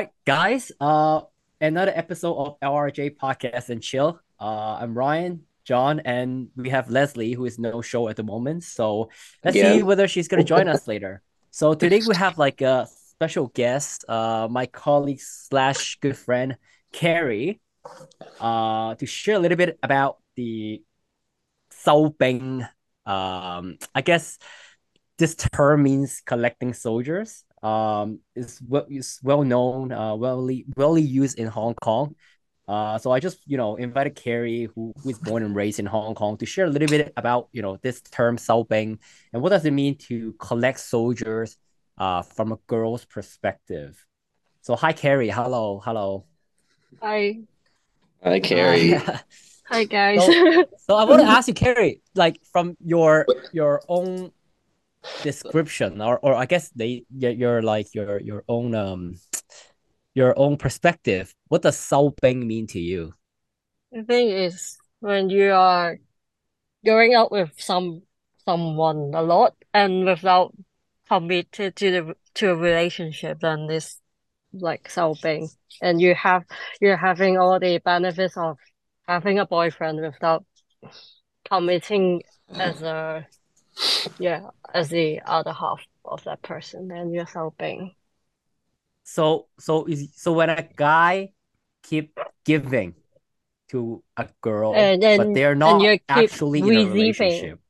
right, guys. Uh, another episode of LRJ Podcast and Chill. Uh, I'm Ryan, John, and we have Leslie, who is no show at the moment. So let's Yeah. see whether she's gonna join us later. So today we have like a special guest, uh, my colleague slash good friend Kerry, uh, to share a little bit about the Sao Beng. Um, I guess this term means collecting soldiers. Um, it's well, it's well known, uh, well, well used in Hong Kong. Uh, so I just you know invited Kerry, who, who is born and raised in Hong Kong, to share a little bit about you know this term Sao Beng and what does it mean to collect soldiers, uh, from a girl's perspective. So hi Kerry, hello, hello. Hi, Hi, Kerry. hi guys. So- So I want to ask you, Kerry, like from your your own description, or or I guess they your, like your your own um your own perspective. What does Sao Beng mean to you? The thing is, when you are going out with some someone a lot and without committed to the to a relationship, then it's like helping, and you have you're having all the benefits of having a boyfriend without committing as a yeah as the other half of that person, then you're helping. So so is so when a guy keep giving to a girl, And but they're and not you keep actually in a relationship.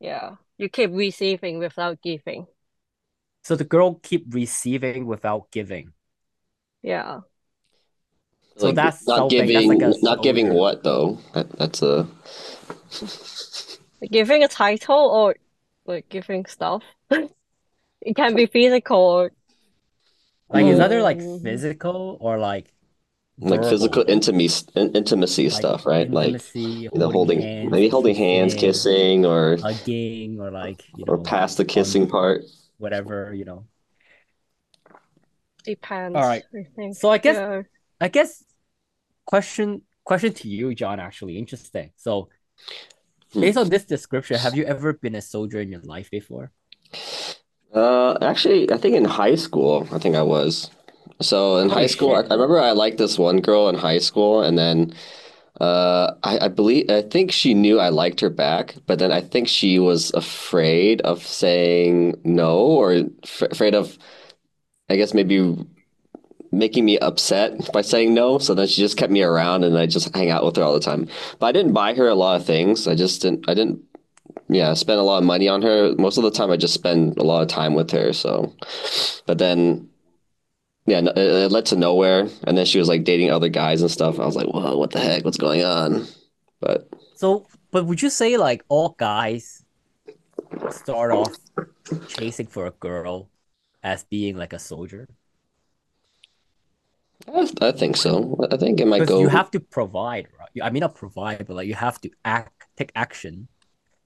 Yeah, you keep receiving without giving. So the girl keep receiving without giving. Yeah. So Like, that's Sao not Beng, that's giving, like a not giving what though? That, that's a Giving a title or like giving stuff. It can be physical or Like is either like Mm. physical or like like verbal. physical intimacy, intimacy like stuff, right? Like intimacy, you know, holding, hands, maybe holding hands, kissing, or hugging, or like you or know, past the kissing um, part. whatever, you know. depends. All right. I think. So I guess Yeah. I guess question question to you, John, actually interesting. So. Based on this description, have you ever been a soldier in your life before? Uh, actually, I think in high school, I think I was. So in Holy high school, I. I remember I liked this one girl in high school, and then uh, I, I believe I think she knew I liked her back, but then I think she was afraid of saying no, or f afraid of, I guess maybe making me upset by saying no. So then she just kept me around, and I just hang out with her all the time. But I didn't buy her a lot of things. I just didn't. I didn't. Yeah, spend a lot of money on her. Most of the time, I just spend a lot of time with her. So, but then, yeah, it, it led to nowhere. And then she was like dating other guys and stuff. I was like, whoa, what the heck? What's going on? But So, but would you say like all guys start off chasing for a girl as being like a soldier? I, I think so. I think it might Because go. you have to provide, right? I mean, not provide, but like you have to act, take action,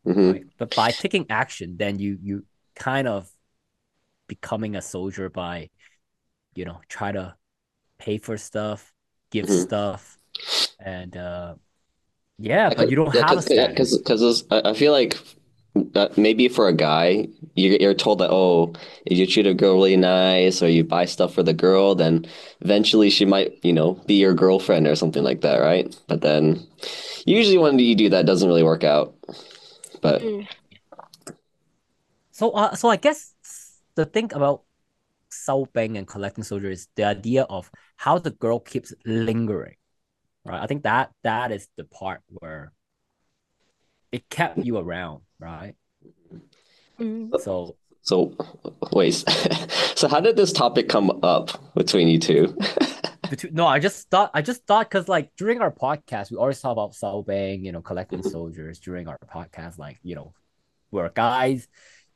Mhm. right? But by taking action, then you you kind of becoming a soldier by, you know, try to pay for stuff, give Mhm. stuff, and uh, yeah, Yeah, but you don't have a because yeah, because I, I feel like uh, maybe for a guy, you, you're told that oh, if you treat a girl really nice or you buy stuff for the girl, then eventually she might you know be your girlfriend or something like that, right? But then usually when you do that, doesn't really work out. But Mm. So, uh, so I guess the thing about Sao Beng and collecting soldier is the idea of how the girl keeps lingering, right? I think that that is the part where it kept you around, right? Mm. So, so wait, so how did this topic come up between you two? between, no, I just thought, I just thought, because like during our podcast, we always talk about Sao Beng, you know, collecting Mhm. soldiers during our podcast, like you know, where guys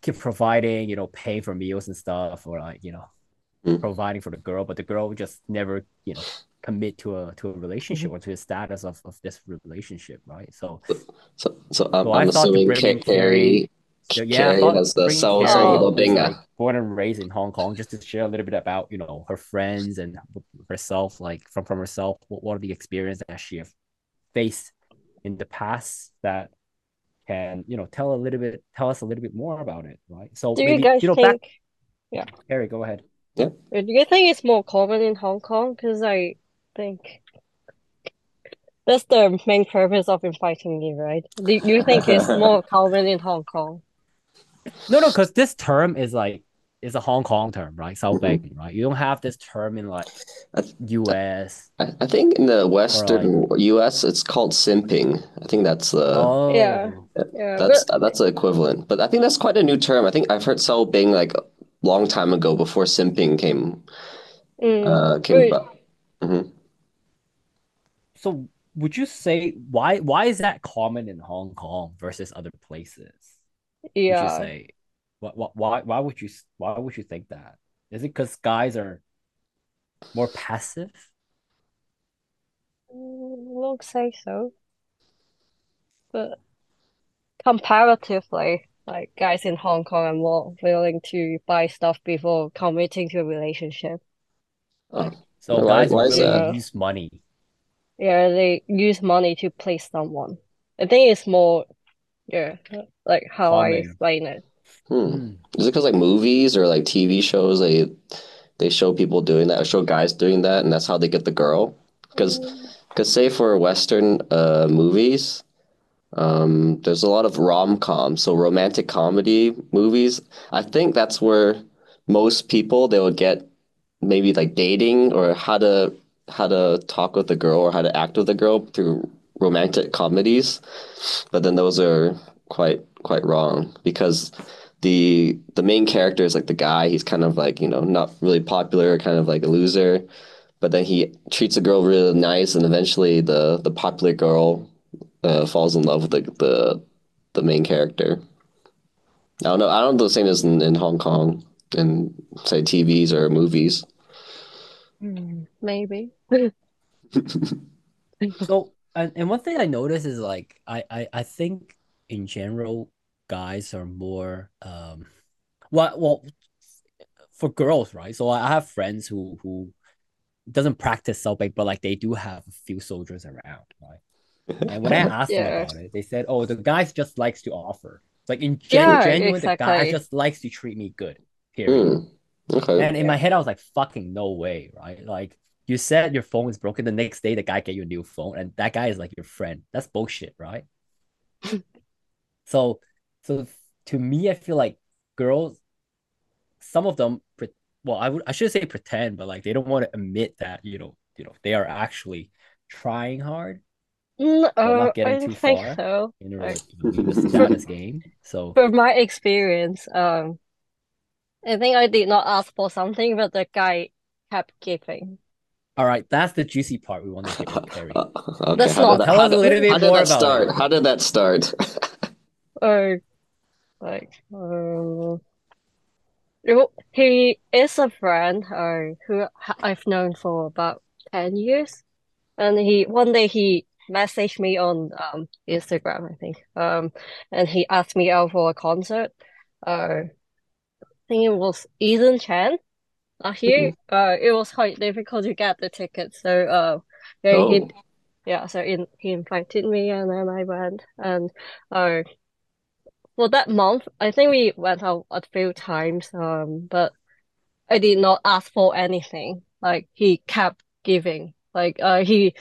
keep providing, you know, paying for meals and stuff, or like you know, Mm. providing for the girl, but the girl just never, you know, commit to a to a relationship mm-hmm. or to the status of, of this relationship, right? So, So so I'm, so I I'm thought to assuming bring in Ca- Kerry so yeah, I Kerry thought has the bringing Sao Kerry, Sao who's Benga. like born and raised in Hong Kong, just to share a little bit about, you know, her friends and herself, like from from herself, what, what are the experiences that she have faced in the past that can, you know, tell a little bit, tell us a little bit more about it, right? So Do you guys you know, back, think Kerry, go ahead. Yeah. Do you think it's more common in Hong Kong? Because I think that's the main purpose of inviting me, right? Do you think it's more common in Hong Kong? No, no, because this term is like is a Hong Kong term, right? Sao Mhm. begging, right? You don't have this term in like US. I I think in the Western US it's called simping. I think that's the Oh, Yeah. Yeah, that's that's the equivalent. But I think that's quite a new term. I think I've heard Sao Bing like a long time ago before simping came but mm, uh came wait, about. hmm So would you say why why is that common in Hong Kong versus other places? Yeah. Would you say what what why why would you why would you think that? Is it because guys are more passive? Mm, I don't say so. But comparatively, like guys in Hong Kong are more willing to buy stuff before committing to a relationship. Oh, So Why- guys why is really that? use money. Yeah, they use money to please someone. I think it's more, yeah, like how I explain it. hmm. Hmm. Is it because like movies or like TV shows they they show people doing that or show guys doing that and that's how they get the girl? Because Mm, because say for Western uh movies, um, there's a lot of rom-com, so romantic comedy movies. I think that's where most people they will get maybe like dating or how to how to talk with a girl or how to act with a girl through romantic comedies. But then those are quite quite wrong because the the main character is like the guy, he's kind of like, you know, not really popular, kind of like a loser. But then he treats a girl really nice and eventually the the popular girl uh, falls in love with the the the main character. I don't know. I don't know the same as in, in Hong Kong in say TVs or movies. Mm, maybe. So and, and one thing I notice is like I, I I think in general guys are more um well well for girls, right? So I have friends who who doesn't practice self-bake, but like they do have a few soldiers around, right? And when I asked them about it, they said, "Oh, the guys just likes to offer. Like in gen Yeah, genuine, the guy just likes to treat me good. Period." Hmm. Okay. And in my head, I was like, "Fucking no way, right?" Like you said your phone is broken. The next day, the guy get you a new phone, and that guy is like your friend. That's bullshit, right? So, so to me, I feel like girls, some of them, pre- well, I would I should say pretend, but like they don't want to admit that you know, you know, they are actually trying hard, Mm, but uh, not I getting don't too think far so. in a, Like, in the status game. So, from my experience, um, I think I did not ask for something, but the guy kept giving. all right, that's the juicy part we want to hear, Kerry. Uh, okay. That's How not- did that, Tell how us a did- little bit how did more that about start? it. How did that start? Or like, um, he is a friend uh, who I've known for about 10 years. And he one day he messaged me on um Instagram, I think. Um, and he asked me out for a concert. Uh, I think it was Eason Chan. Uh, here, uh, it was quite difficult to get the ticket. So, uh, yeah, he, Oh. yeah, so in, he invited me and then I went. And, uh, for that month, I think we went out a few times, um, but I did not ask for anything. Like, he kept giving. Like, uh, he,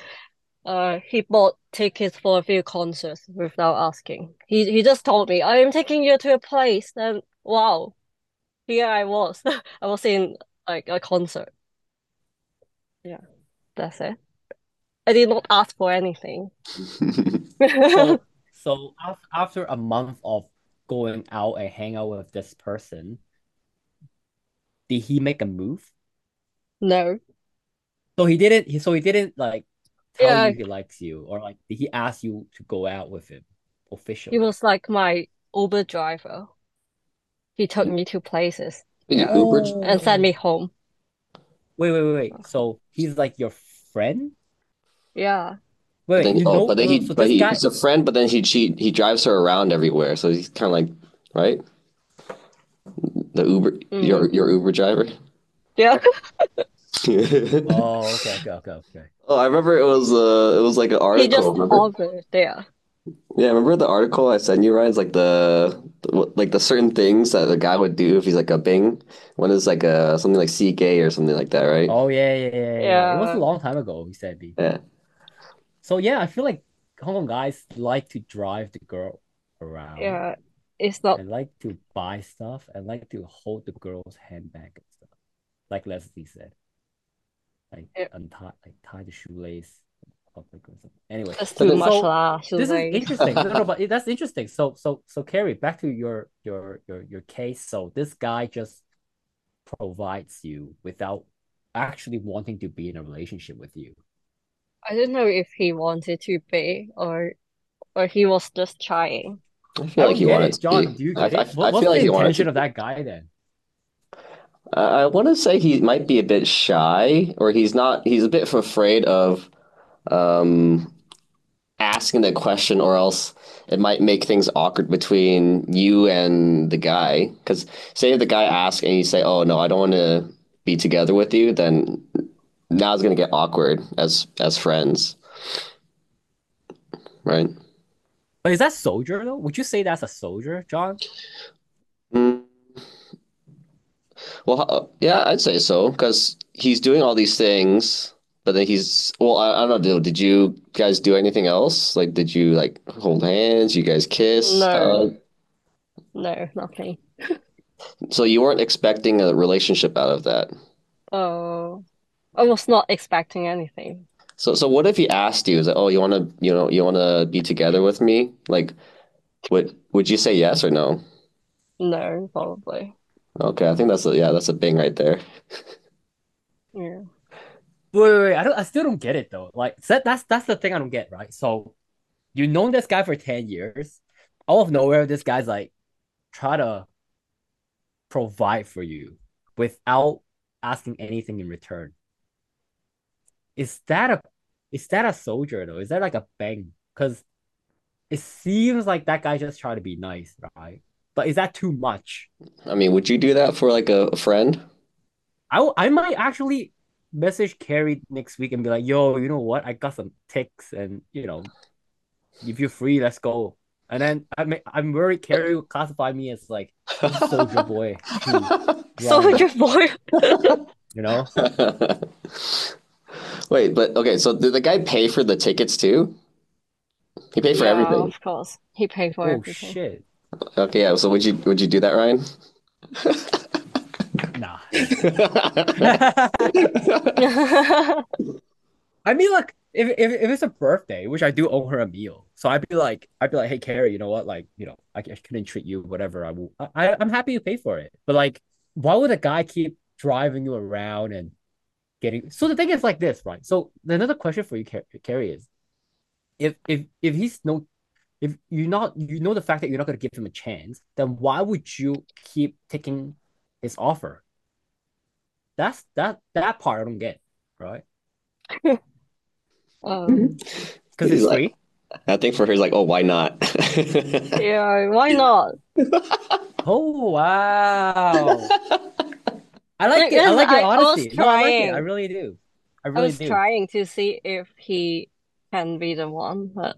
uh, he bought tickets for a few concerts without asking. He, he just told me, I am taking you to a place. And wow, here I was. I was in like a concert. Yeah, that's it. I did not ask for anything. So, so af- after a month of going out and hang out with this person, did he make a move? No. So he didn't. So he didn't like tell Yeah. you he likes you, or like did he ask you to go out with him officially? He was like my Uber driver. He took me to places Yeah. Oh. and sent me home. Wait, wait, wait, wait. So he's like your friend? Yeah. Wait, But then, you oh, know, but then he, so but this he, guy. he's a friend, but then he cheat, he drives her around everywhere. So he's kind of like, right? The Uber, Mm-hmm. your your Uber driver. Yeah. Oh, okay, okay, okay, okay. Oh, I remember it was uh, it was like an article. He just article. remember? Offered. Yeah. Yeah, remember the article I sent you, Ryan? It's like the, the like the certain things that the guy would do if he's like a Bing. One is like a something like CK or something like that, right? Oh yeah, yeah, yeah, yeah. yeah. It was a long time ago, he said B. Yeah. So yeah, I feel like Hong Kong guys like to drive the girl around yeah. It's not and like to buy stuff and like to hold the girl's handbag and stuff. Like Leslie said. Like yeah, untie like tie the shoelace in public or something. Anyway, it's But too then much so lah, this is interesting. No, no, but that's interesting. So so so Kerry, back to your your your your case. So this guy just provides you without actually wanting to be in a relationship with you. I don't know if he wanted to be or or he was just trying. I feel I like don't he get wanted it. to be. John, do you I, get it? I, What, I feel the like he wanted to intention of that guy then? Uh, I, I want to say he might be a bit shy, or he's not. He's a bit afraid of um, asking the question, or else it might make things awkward between you and the guy. Because say if the guy asks and you say, "Oh no, I don't want to be together with you," then now it's gonna get awkward as as friends, right? But is that soldier though? Would you say that's a soldier, John? Mm, well, yeah, I'd say so because he's doing all these things, but then he's well, I, I don't know. Did you guys do anything else? Like, did you like hold hands? You guys kiss, No, no, nothing. So you weren't expecting a relationship out of that. Oh, I was not expecting anything. So, so what if he asked you, is like, oh, you want to, you know, you want to be together with me? Like, would would you say yes or no? No, probably. Okay, I think that's a, yeah, that's a bing right there. Yeah. Wait, wait, wait. I don't I still don't get it though. Like that, that's that's the thing I don't get, right? So you known this guy for 10 years. Out of nowhere, this guy's like try to provide for you without asking anything in return. Is that a is that a soldier though? Is that like a bang? Because it seems like that guy just trying to be nice, right? But is that too much? I mean, would you do that for like a, a friend? I I might actually message Kerry next week and be like, yo, you know what? I got some ticks and you know, if you're free, let's go. And then I may, I'm worried Kerry will classify me as like soldier boy to Ryan, Soldier boy. you know? Wait, but okay, so did the guy pay for the tickets too? He paid for Yeah, everything. of course. He paid for Oh everything. shit. Okay, yeah, so would you would you do that, Ryan? Nah. I mean, like, if, if if it's a birthday, which I do owe her a meal, so I'd be like, I'd be like, hey, Kerry, you know what? Like, you know, I, I couldn't treat you, whatever. I will, I, I- I'm happy to pay for it. But like, why would a guy keep driving you around and getting? So the thing is like this, right? So another question for you, Car- Kerry, is if if if he's no, if you're not you know the fact that you're not gonna give him a chance, then why would you keep taking his offer? That's that that part I don't get, right? Um, Because He's it's like, free. I think for her, he's like, oh, why not? yeah, why not? Oh wow. I like Like, it. I like your I, I was honesty. No, I like it. I really do. I I was do. trying to see if he can be the one, but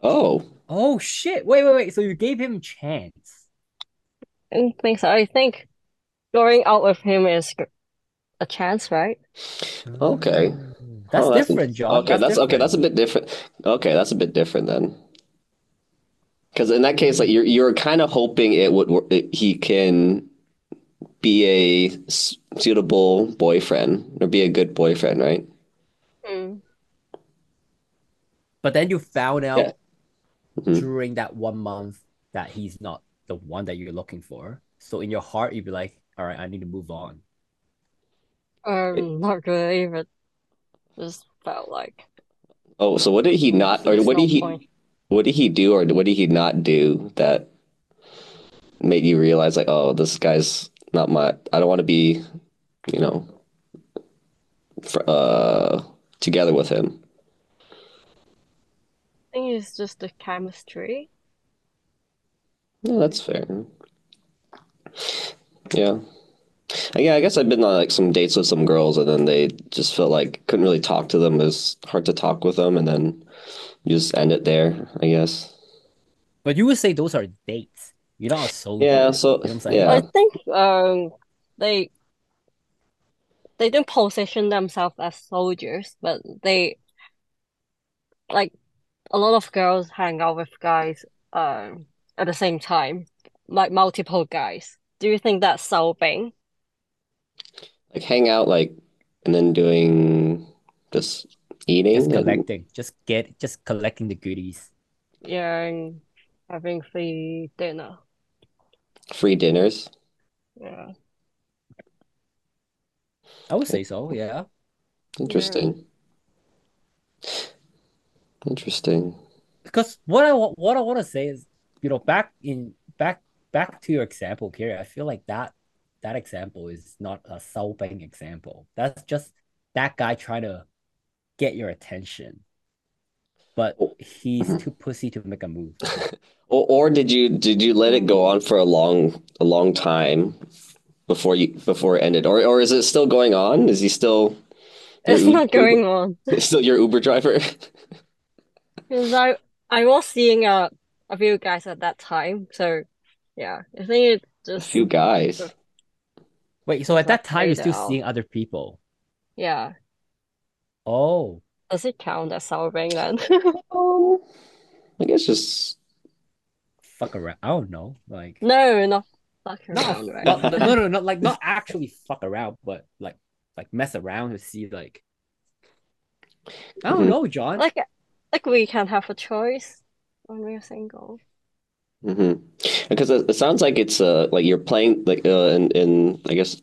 Oh, Oh shit. Wait, wait, wait. So you gave him chance. I don't think so. I think going out with him is g- a chance, right? okay. Mm. That's Oh, that's different, John. okay. That's That's okay. That's a bit different. Okay, that's a bit different then. Because in that case, like you're you're kind of hoping it would wor- it, he can be a suitable boyfriend or be a good boyfriend, right? Mm. But then you found Yeah. out Mhm. during that one month that he's not the one that you're looking for. So in your heart, you'd be like, all right, I need to move on. Um, not gonna even. just felt like Oh, so what did he not, or what no did he, point. what did he do, or what did he not do that made you realize, like, oh, this guy's not my, I don't want to be, you know, fr uh, together with him. I think it's just the chemistry. No, that's fair. Yeah. Yeah, I guess I've been on like some dates with some girls and then they just felt like couldn't really talk to them. It was hard to talk with them and then you just end it there, I guess. But you would say those are dates. You're not a soldier. Yeah, so You know what I'm saying? yeah. I think um they they don't position themselves as soldiers, but they like a lot of girls hang out with guys um at the same time, like multiple guys. Do you think that's solving? Like hang out like and then doing just eating Just and collecting. Just get just collecting the goodies. Yeah, and having free dinner. free dinners. Yeah. I would say so, yeah. Interesting. Interesting. Because what I what I want to say is, you know, back in back back to your example, Kerry, I feel like that that example is not a solving example. That's just that guy trying to get your attention. But Oh. he's too pussy to make a move. Or, or did you did you let it go on for a long a long time before you before it ended? Or or is it still going on? Is he still It's your not Uber- going on. still your Uber driver? Because I I was seeing a a few guys at that time, so yeah, I think it just A few guys. Wait, so at that time you're still out. seeing other people. yeah. Oh, Does it count as solving then? Um, I guess just fuck around. I don't know. Like No, not fuck not around, right? not- no, no, no, like not actually fuck around, but like like mess around to see like I don't Mhm. know, John. Like like we can have a choice when we're single. Hmm Because it, sounds like it's uh like you're playing like uh in in I guess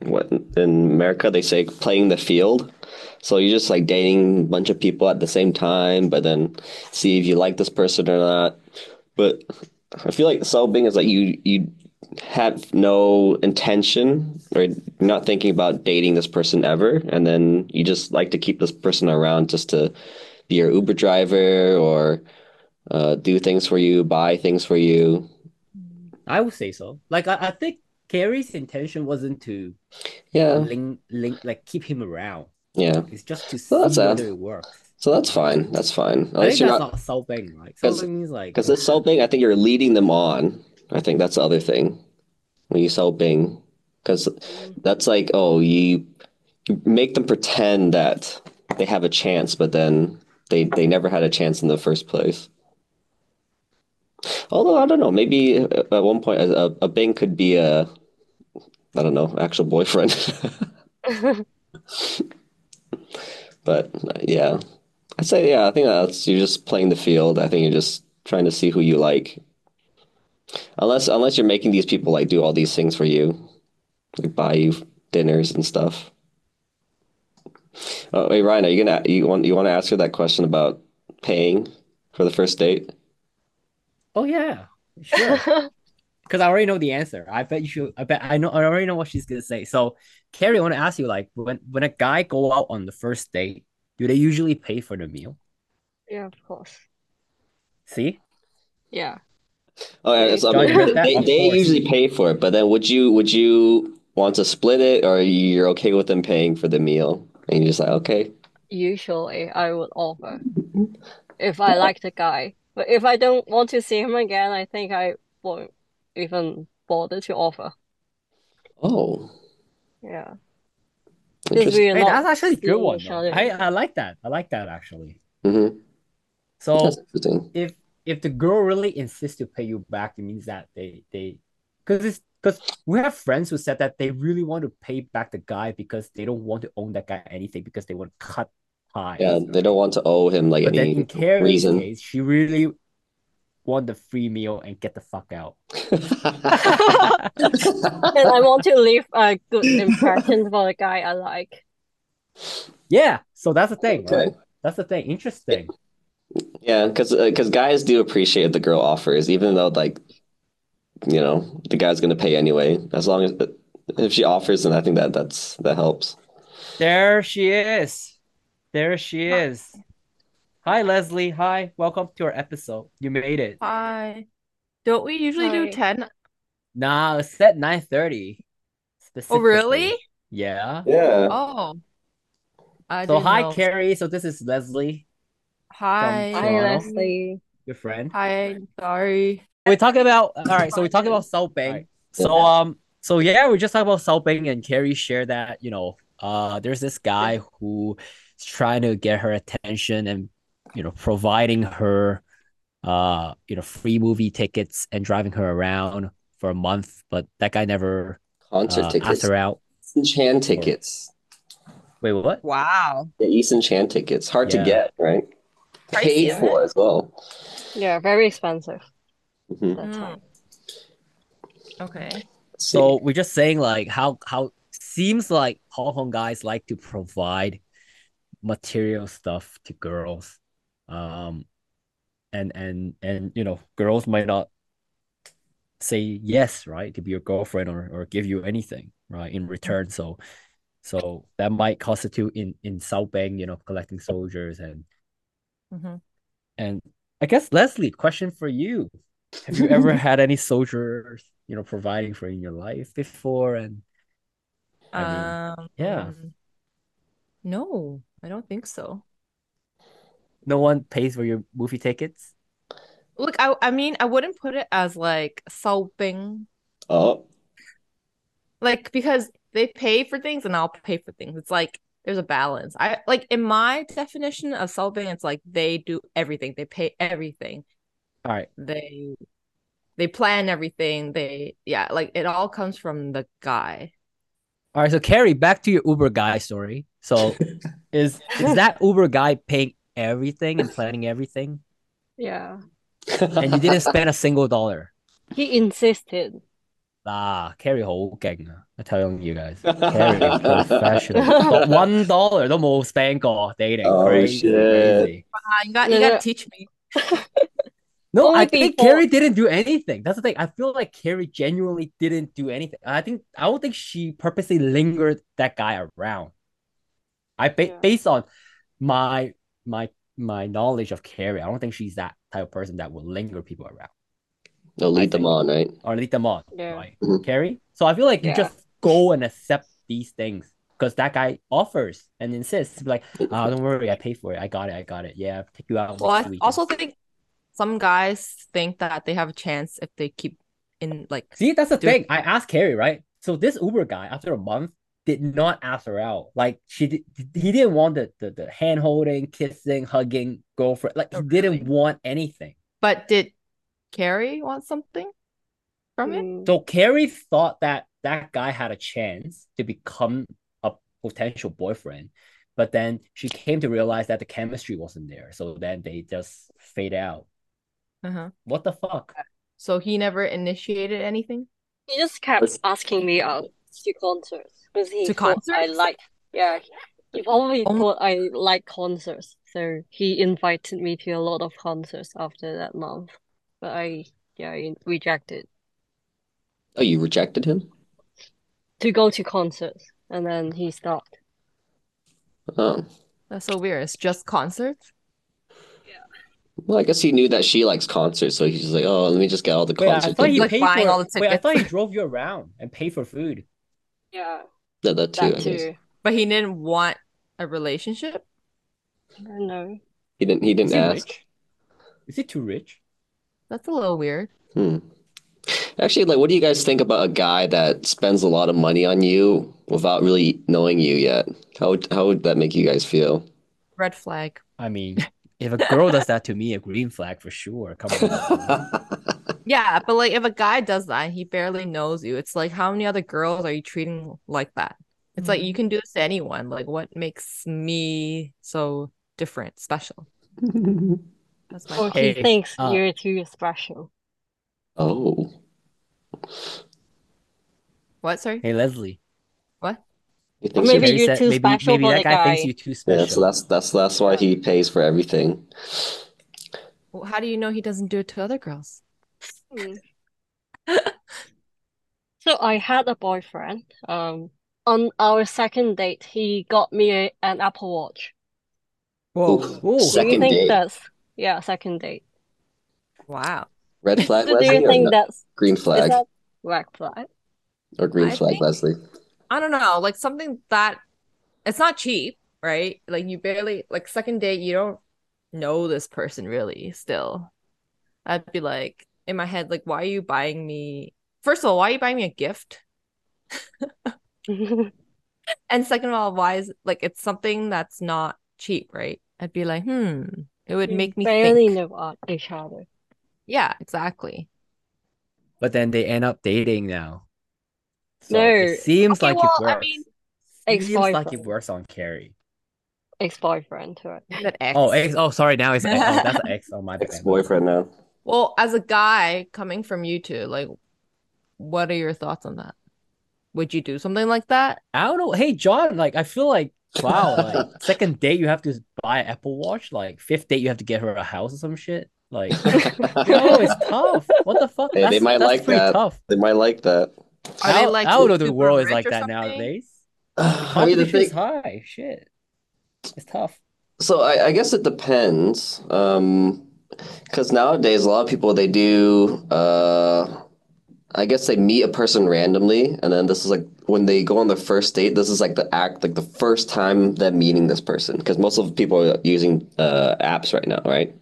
what in America they say playing the field. So you're just like dating a bunch of people at the same time, but then see if you like this person or not. But I feel like the solving is like you you have no intention or not thinking about dating this person ever, and then you just like to keep this person around just to be your Uber driver or uh, do things for you, buy things for you. I would say so. Like I, I think Kerry's intention wasn't to Yeah, link link like keep him around. yeah. It's just to Well, see whether it works. So that's fine. That's fine. At I think that's not not solving, right? Solving means like because it's solving. I think you're leading them on. I think that's the other thing when you solving, because that's like oh you, you make them pretend that they have a chance, but then they they never had a chance in the first place. Although I don't know, maybe at at one point a, a Bing could be a I don't know actual boyfriend. But uh, yeah, I'd say yeah. I think that's you're just playing the field. I think you're just trying to see who you like. Unless unless you're making these people like do all these things for you, like buy you dinners and stuff. Oh, hey Ryan, are you gonna you want you want to ask her that question about paying for the first date? Oh yeah, sure. Because I already know the answer. I bet you should. I bet I know. I already know what she's gonna say. So, Kerry, I want to ask you, like, when when a guy go out on the first date, do they usually pay for the meal? Yeah, of course. See, Yeah. Oh, yeah, so, I mean, you heard that? they they usually pay for it, but then would you would you want to split it, or you're okay with them paying for the meal, and you're just like okay, Usually I would offer if I like the guy. But if I don't want to see him again, I think I won't even bother to offer. oh, Yeah. Because interesting. we're hey, that's actually a good one. each I I like that. I like that actually. hmm So if if the girl really insists to pay you back, it means that they they because it's because we have friends who said that they really want to pay back the guy because they don't want to own that guy anything because they want to cut ties. Yeah, they don't want to owe him like But then any in Kerry's reason. case, she really want the free meal and get the fuck out. And I want to leave a good impression for the guy I like. Yeah, so that's the thing, Okay. right? That's the thing. Interesting. Yeah, because because uh, guys do appreciate the girl offers, even though like you know the guy's gonna pay anyway. As long as uh, if she offers, then I think that that's that helps. There she is. There she is. Hi, Leslie. Hi. Welcome to our episode. You made it. Hi. Don't we usually do Hi. 10? Nah, it's set 9:30. Oh, really? Yeah. Yeah. Oh. I So hi, know. Kerry. So this is Leslie. Hi. Hi, Leslie. Your friend. Hi, sorry. We're talking about all right. So we're talking about South Bang. So um, so yeah, we're just talking about South Bang, and Kerry shared that you know, uh, there's this guy who is trying to get her attention and you know, providing her, uh, you know, free movie tickets and driving her around for a month, but that guy never Concert uh, tickets. asked her out. Eason Chan tickets. Wait, what? Wow. Yeah, Eason Chan tickets. Hard to get, right? Pricey, Paid for as well. Yeah, very expensive Mhm. that Mm. Okay. So we're just saying like how how seems like Hong Kong guys like to provide material stuff to girls. Um and and and you know, girls might not say yes, right, to be your girlfriend or or give you anything, right, in return. So so that might constitute in in South Bang, you know, collecting soldiers and Mhm. and I guess Leslie, question for you. Have you ever had any soldiers, you know, providing for in your life before? And I mean, Um, yeah. No, I don't think so. no one pays for your movie tickets? Look, I I mean, I wouldn't put it as like solving, Oh, like because they pay for things and I'll pay for things. It's like there's a balance. I like in my definition of solving, it's like they do everything. They pay everything. All right. They they plan everything. They yeah, like it all comes from the guy. All right. So Kerry, back to your Uber guy story. So is is that Uber guy paying everything and planning everything? Yeah. And you didn't spend a single dollar. He insisted. Ah, Kerry I tell you guys, Kerry professional，one dollar 都冇 spend 過，dating oh, ah, You got you gotta teach me. No, Only I think. Kerry didn't do anything. That's the thing. I feel like Kerry genuinely didn't do anything. I think I don't think she purposely lingered that guy around. I ba- Yeah. based on my my my knowledge of Kerry, I don't think she's that type of person that will linger people around no, lead them on, right? or lead them on. Yeah. Right, Mhm. Kerry. So I feel like you just go and accept these things because that guy offers and insists. Like, oh, don't worry, I pay for it. I got it. I got it. Yeah, I'll take you out. Well, I weekend." also think some guys think that they have a chance if they keep in like See, that's the Do- thing. I asked Kerry, right? So this Uber guy, after a month, did not ask her out. Like she did, he didn't want the the, the hand holding, kissing, hugging girlfriend. Like he Oh, didn't want anything. But did Kerry want something from it? Mm, So Kerry thought that that guy had a chance to become a potential boyfriend, but then she came to realize that the chemistry wasn't there. So then they just fade out. Uh-huh. What the fuck? So he never initiated anything? He just kept asking me out to concerts because he To thought I concerts? like. Yeah, he probably Oh. thought I like concerts, so he invited me to a lot of concerts after that month. But I, yeah, I rejected Oh, you rejected him? to go to concerts, and then he stopped. Oh. That's so weird. It's just concerts? Yeah. Well, I guess he knew that she likes concerts, so he's just like, oh, let me just get all the Wait, I thought he Like paid buying for. all the Wait, I thought he drove you around and paid for food. Yeah, Yeah, that too, that too. But he didn't want a relationship? No. He didn't. He didn't he ask. rich? Is he too rich? That's a little weird. Hmm. Actually, like, what do you guys think about a guy that spends a lot of money on you without really knowing you yet? How would how would that make you guys feel? Red flag. I mean, if a girl does that to me, a green flag for sure. Come on. Yeah, but like if a guy does that and he barely knows you, it's like how many other girls are you treating like that? It's like you can do this to anyone. Like what makes me so different, special? That's my Or he Hey, thinks uh, you're too special. Oh, What, sorry? hey, Leslie. What? he thinks maybe you're, you're said- too maybe, special maybe for that the guy thinks you're too yeah, so that's that's that's why he pays for everything. Well, how do you know he doesn't do it to other girls? Mm. So I had a boyfriend. Um, on our second date, he got me a, an Apple Watch. Whoa, Oof. whoa. Do you Second think date. that's yeah, second date? Wow. Red flag, So do Leslie, you think no- that's green is flag that red flag? or green I flag, think- Leslie? I don't know, like something that it's not cheap, right? Like you barely like second date, you don't know this person really still. I'd be like in my head, like, why are you buying me? First of all, why are you buying me a gift? And second of all, why is like it's something that's not cheap, right? I'd be like, hmm, it would You make me barely think. know each other. Yeah, exactly. But then they end up dating now. So No. it seems Okay, like well, it I works. mean, Seems like it works on Kerry. Ex-boyfriend, right? That oh, ex. Oh, ex. Oh, sorry. Now it's ex. Oh, that's an ex. Oh my. Ex-boyfriend now. Well, as a guy coming from you two, like, what are your thoughts on that? Would you do something like that? I don't know. Hey, John. Like, I feel like wow. Like, second date you have to buy an Apple Watch. Like, fifth date you have to get her a house or some shit. Like, no, it's tough. What the fuck? Hey, they might that's like that. tough. They might like that. Are they I, like I don't know the world is like that something? nowadays. I mean, the Competition is thing, high. Shit, it's tough. so I, I guess it depends. Um, because nowadays a lot of people they do uh I guess they meet a person randomly and then this is like when they go on their first date, this is like the act like the first time them meeting this person. Because most of the people are using uh apps right now, right?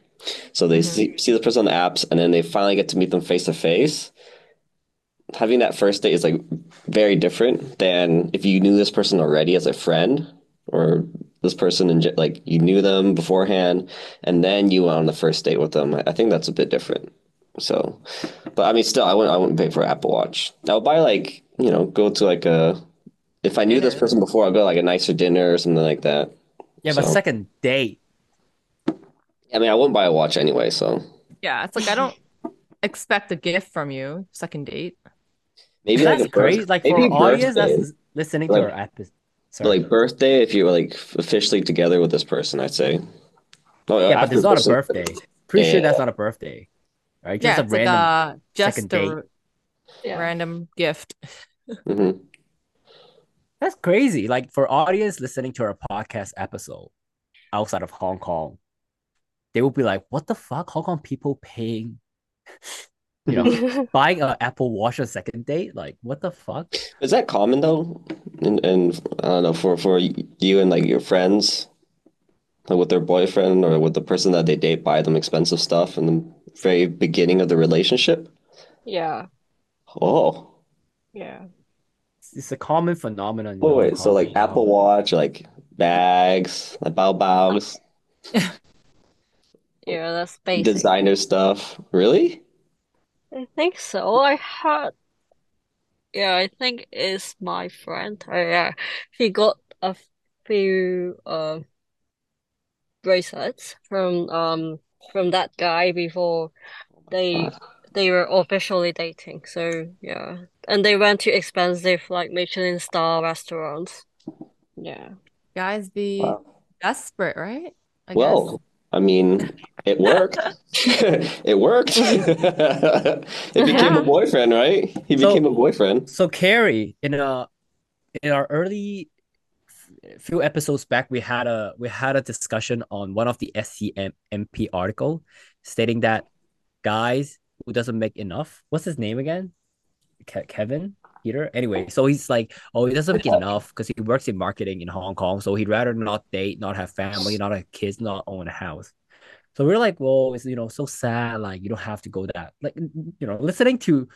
So they Mhm. see see the person on the apps and then they finally get to meet them face to face. Having that first date is like very different than if you knew this person already as a friend or this person and like you knew them beforehand and then you went on the first date with them. I I think that's a bit different. So, but I mean, still, I wouldn't I wouldn't pay for Apple Watch. I would buy like you know go to like a if I knew this person before, I'd go like a nicer dinner or something like that. Yeah, but So- second date. I mean, I wouldn't buy a watch anyway, so Yeah, it's like I don't expect a gift from you, second date. Maybe that's like a crazy. birth- Like maybe for audience birthday. that's listening to Like- our episode. But, like birthday if you're like officially together with this person, I'd say. Oh, yeah, but after it's not a birthday. Pretty sure that's not a birthday, right? Yeah, Just a it's like random. a just second a date. Yeah. random gift. Mhm. That's crazy. Like for audience listening to our podcast episode outside of Hong Kong, they will be like, "What the fuck? Hong Kong people paying, you know, buying an Apple Watch on second date? Like, what the fuck?" Is that common though? And and I don't know for for you and like your friends, like with their boyfriend or with the person that they date, buy them expensive stuff in the very beginning of the relationship. Yeah, Oh, yeah. It's, it's a common phenomenon. oh wait, so like you know? Apple Watch, like bags, like bao baos, Yeah, that's basic. designer stuff. Really? I think so. I heard. Yeah, I think it's my friend. Oh, yeah, he got a few uh, bracelets from um from that guy before they they were officially dating. So yeah, and they went to expensive like Michelin star restaurants. Yeah. Guys be Wow. desperate, right? I guess. Well, I mean, it worked. It worked. It became a boyfriend, right? He So- became a boyfriend. So Kerry, in a in our early few episodes back, we had a we had a discussion on one of the SCMP article stating that guys who doesn't make enough. What's his name again? Ke- Kevin Peter. Anyway, so he's like, oh, he doesn't make enough because he works in marketing in Hong Kong, so he'd rather not date, not have family, not have kids, not own a house. So we're like, well, it's you know so sad. Like you don't have to go that. Like you know, listening to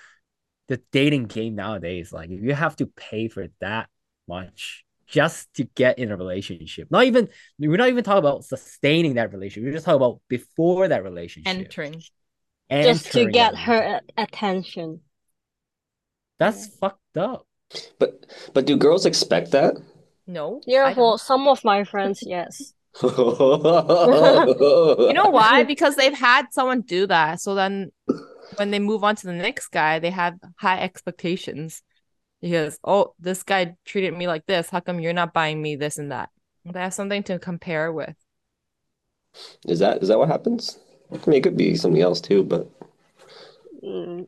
the dating game nowadays, like if you have to pay for that much just to get in a relationship, not even we're not even talking about sustaining that relationship. We're just talking about before that relationship, Entering. Just to get her attention. That's fucked up. But but do girls expect that? No, Yeah, well, some of my friends, yes. You You know why? Because they've had someone do that. So then when they move on to the next guy, they have high expectations. Because, oh, this guy treated me like this. How come you're not buying me this and that? They have something to compare with. Is that is that what happens? I mean, it could be something else too, but Mm,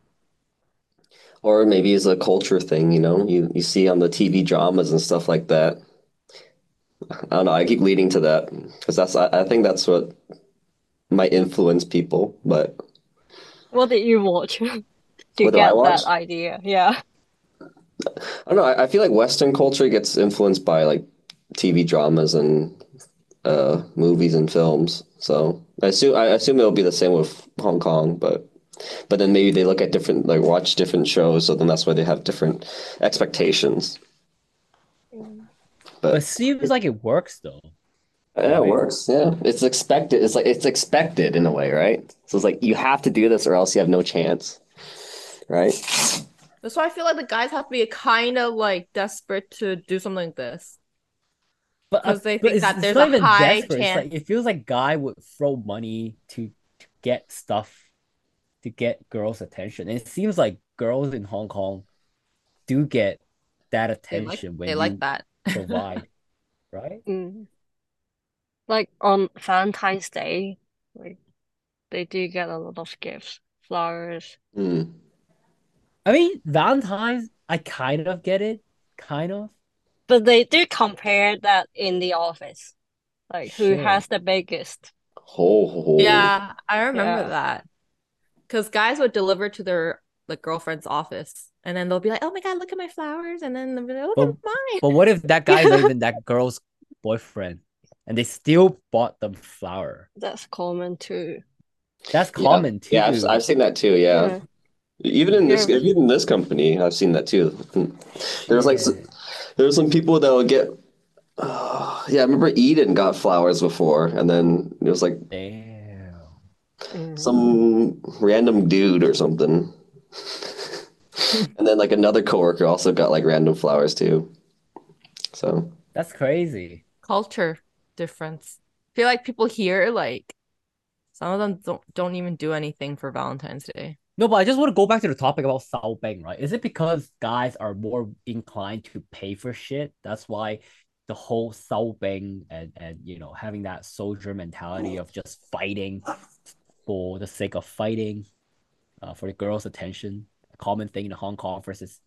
or maybe it's a culture thing, you know? You you see on the TV dramas and stuff like that. I don't know. I keep leading to that because that's I, I think that's what might influence people, but What did you watch to What get that idea? Yeah. I don't know. I, I feel like Western culture gets influenced by like TV dramas and uh, movies and films. So I assume I assume it'll be the same with Hong Kong, but But then maybe they look at different, like watch different shows, so then that's why they have different expectations. But it seems like it works though. Yeah, it works. Yeah, it's expected. It's like it's expected in a way, right? So it's like you have to do this, or else you have no chance, right? That's why I feel like the guys have to be kind of like desperate to do something like this. But uh, Because they think it's- that there's a high desperate. Chance- like, it feels like guy would throw money to, to get stuff to get girls' attention. And it seems like girls in Hong Kong do get that They like, attention when they you like that. provide, right? Mm. Like on Valentine's Day, like they do get a lot of gifts, flowers. Mm. I mean, Valentine's, I kind of get it, kind of. But they do compare that in the office. Like who Sure. has the biggest. Oh, Yeah, I remember Yeah. that. Because guys would deliver to their like girlfriend's office, and then they'll be like, "Oh my God, look at my flowers," and then they'll be like, "Look But- at mine." But what if that guy's not even that girl's boyfriend and they still bought them flower? That's common too. That's Yeah. common too. Yeah, I've, I've seen that too. Yeah, even in this, Yeah. even in this company, I've seen that too. There's like s- Shit. there's some people that will get. Uh, yeah, I remember Eden got flowers before, and then it was like Damn. Mm. some random dude or something. And then like another coworker also got like random flowers too. So That's crazy. Culture difference. I feel like people here like some of them don't don't even do anything for Valentine's Day. No, but I just want to go back to the topic about Sao Beng, right? Is it because guys are more inclined to pay for shit? That's why the whole Sao Beng and and you know having that soldier mentality of just fighting for the sake of fighting, uh, for the girls' attention, a common thing in Hong Kong versus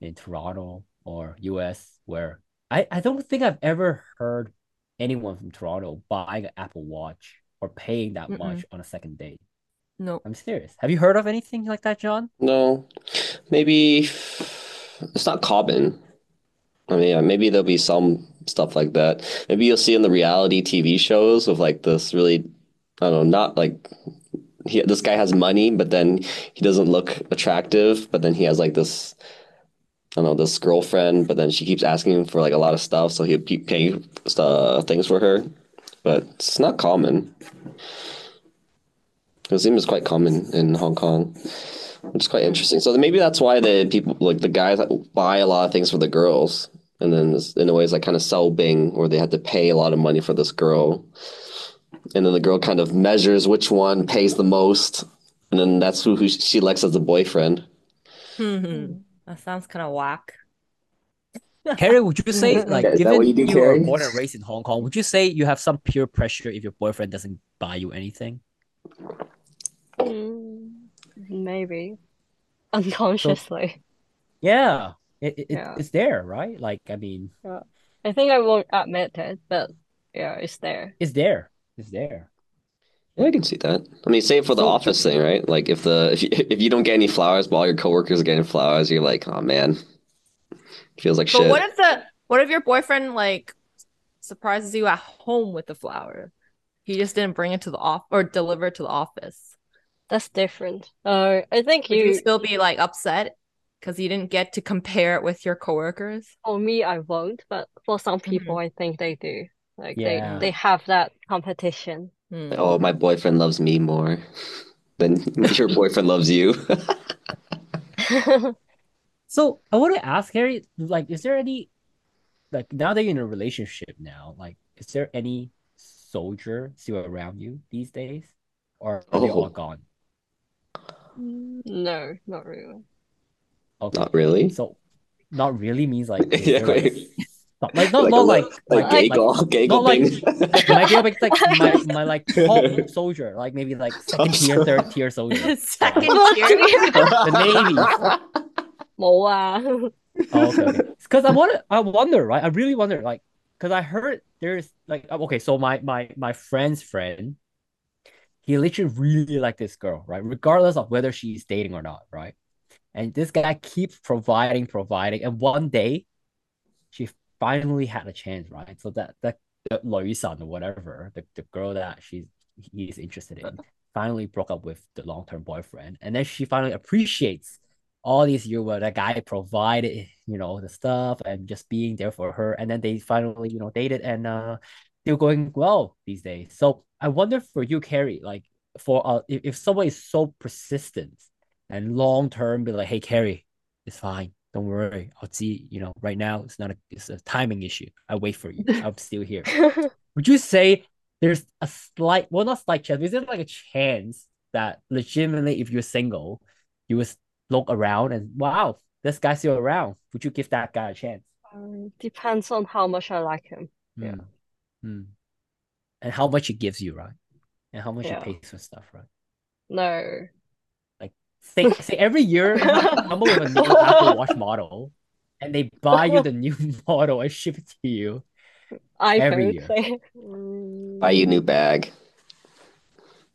in Toronto or US, where I, I don't think I've ever heard anyone from Toronto buying an Apple Watch or paying that Mm-mm. much on a second date. No. I'm serious. Have you heard of anything like that, John? no, maybe it's not common. I mean, yeah, maybe there'll be some stuff like that. Maybe you'll see in the reality TV shows of like this really, I don't know, not like he, this guy has money, but then he doesn't look attractive, but then he has like this, I don't know, this girlfriend, but then she keeps asking him for like a lot of stuff, so he'll keep paying uh, things for her. But it's not common. It seems quite common in Hong Kong, which is quite interesting. So maybe that's why the people, like the guys, buy a lot of things for the girls, and then in a way it's like kind of sell Bing, where they had to pay a lot of money for this girl, and then the girl kind of measures which one pays the most, and then that's who, who she likes as a boyfriend. Hmm. That sounds kind of whack. Kerry, would you say, like, Is that given you do, you were Kerry? born and raised in Hong Kong, would you say you have some peer pressure if your boyfriend doesn't buy you anything? Mm, maybe unconsciously. Yeah, it, it, Yeah. it's there, right? Like, I mean, I think I won't admit it, but yeah, it's there. it's there. It's there. Yeah, I can see that. I mean, same for the So- office thing, right? Like if the if you, if you don't get any flowers, while your coworkers are getting flowers, you're like, oh man, feels like But shit. what if the what if your boyfriend like surprises you at home with the flower? He just didn't bring it to the off or deliver it to the office. That's different. Uh, I think Would you you, still be like upset because you didn't get to compare it with your coworkers? for me, I won't, but for some people, I think they do. Like Yeah. they, they have that competition. Hmm. Oh, my boyfriend loves me more than your boyfriend loves you. So I want to ask Harry, like, is there any, like, now that you're in a relationship now, like, is there any soldier still around you these days, or are they all Oh. gone? No, not really. Okay, Not really. so not really means like, is Yeah, there, like, wait. Not, like not Like not a like li- like like gay like, gol- gay not like- gulping. my girl, but like my, my like top soldier, like maybe like second tier, third tier soldier. Second tier. the Navy. More ah. Oh, okay, okay. Because I want I wonder, right? I really wonder, like, because I heard there's like, uh, okay, so my my my friend's friend, he literally really liked this girl, right? Regardless of whether she's dating or not, right? And this guy keeps providing, providing, and one day, she finally had a chance, right? So that that the Loi San or whatever, the, the girl that she's he's interested in, finally broke up with the long-term boyfriend, and then she finally appreciates all these years where that guy provided, you know, the stuff and just being there for her, and then they finally, you know, dated and uh, still going well these days. So I wonder for you, Kerry, like for uh, if, if someone is so persistent and long term, be like, hey, Kerry, it's fine. Don't worry. I'll see, you know, right now it's not a it's a timing issue. I wait for you. I'm still here. Would you say there's a slight well not slight chance, is there like a chance that legitimately if you're single, you would look around and wow, this guy's still around. Would you give that guy a chance? Um, depends on how much I like him. Yeah. Mm. Mm. And how much he gives you, right? And how much Yeah. he pays for stuff, right? No. Say, say every year come up with a new Apple Watch model and they buy you the new model and ship it to you. Every year. say. Buy you a new bag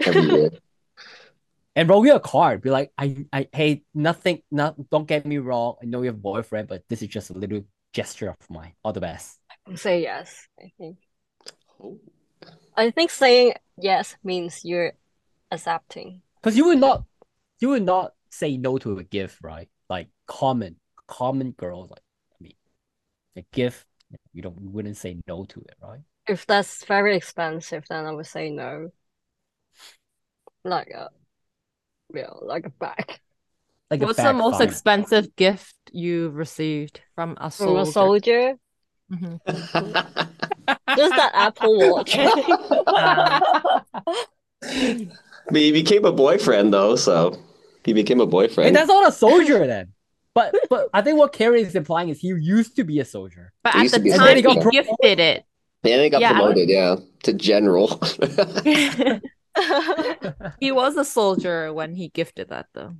every year. And roll you a card. Be like, I, I hey, nothing, not don't get me wrong. I know you have a boyfriend, but this is just a little gesture of mine. All the best. say yes, I think. Oh. I think saying yes means you're accepting. Because you would not you would not say no to a gift, right? Like common, common girls, like I mean a gift, you don't you wouldn't say no to it, right? If that's very expensive, then I would say no. Like a, yeah, like a bag Like What's the most fine. expensive gift you've received from a from a soldier? soldier. Mhm. Just that Apple Watch. But he became a boyfriend though, so he became a Hey, boyfriend. that's not a soldier then. But but I think what Kerry is implying is he used to be a soldier. But He at the time, he soldier. gifted it. Yeah, they got Yeah, promoted, yeah, to general. he was a soldier when he gifted that, though.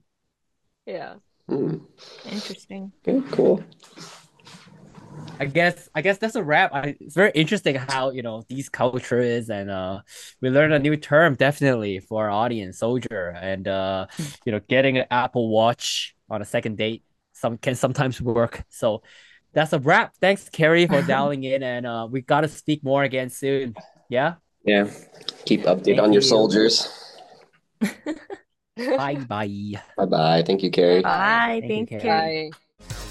yeah. Hmm, Interesting. okay, cool. I guess I guess that's a wrap. I, it's very interesting how you know these cultures and uh we learned a new term definitely for our audience, soldier, and uh you know getting an Apple Watch on a second date some can sometimes work. So that's a wrap. Thanks, Kerry, for dialing in, and uh we gotta speak more again soon. Yeah, Yeah. Keep update Thank on your you. soldiers. bye bye. Bye bye. Thank you, Kerry. Bye. Thank you, Thank you. Kerry. Bye.